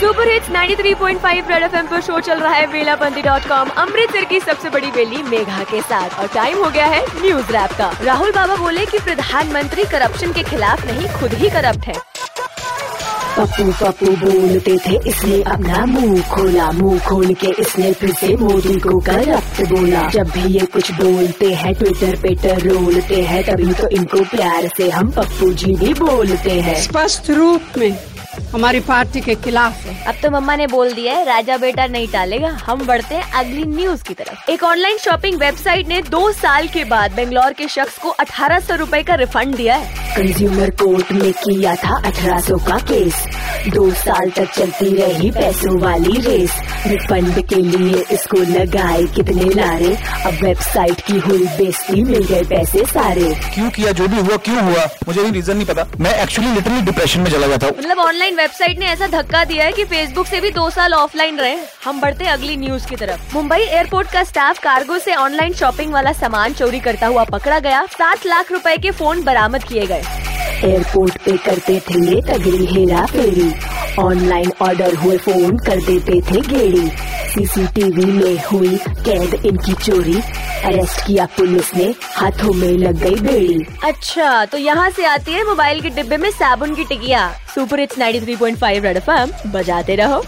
Super hits 93.5 red FM पर show चल रहा है वेलाबंदी डॉट कॉम अमृतसर की सबसे बड़ी बेली मेघा के साथ। और टाइम हो गया है न्यूज़ रैप का। राहुल बाबा बोले कि प्रधानमंत्री करप्शन के खिलाफ नहीं खुद ही करप्ट है। पप्पू पप्पू बोलते थे इसने अपना मुँह खोला। मुँह खोल के इसने फिर से मोदी को करप्ट बोला। जब भी ये कुछ बोलते हैं ट्विटर पे रोलते हैं तभी तो इनको प्यार से हम पप्पू जी भी बोलते हैं। स्पष्ट रूप में हमारी पार्टी के खिलाफ है। अब तो मम्मा ने बोल दिया है, राजा बेटा नहीं टालेगा। हम बढ़ते हैं अगली न्यूज़ की तरफ़। एक ऑनलाइन शॉपिंग वेबसाइट ने दो साल के बाद बेंगलोर के शख्स को अठारह सौ रूपए का रिफंड दिया है। कंज्यूमर कोर्ट में किया था 1800 का केस। दो साल तक चलती रही पैसों वाली रेस। रिफंड के लिए इसको लगाए कितने लारे अब वेबसाइट की हुई बेस्ती मिल गए पैसे सारे। क्यों किया? जो भी हुआ क्यों हुआ? मुझे भी रीजन नहीं पता। मैं एक्चुअली लिटरली डिप्रेशन में चला जाता हूँ मतलब ऑनलाइन वेबसाइट ने ऐसा धक्का दिया है कि फेसबुक से भी दो साल ऑफलाइन रहे। हम बढ़ते अगली न्यूज़ की तरफ़। मुंबई एयरपोर्ट का स्टाफ कार्गो से ऑनलाइन शॉपिंग वाला सामान चोरी करता हुआ पकड़ा गया। सात लाख रुपए के फ़ोन बरामद किए गए। एयरपोर्ट पे करते थे ये तगड़ी हेरा फेरी। ऑनलाइन ऑर्डर हुए फ़ोन कर देते थे गेड़ी। सीसीटीवी में हुई कैद इनकी चोरी। अरेस्ट किया पुलिस ने, हाथों में लग गई बेड़ी। अच्छा तो यहाँ से आती है मोबाइल के डिब्बे में साबुन की टिकिया। सुपर इट्स 93.5 रेड एफएम, बजाते रहो।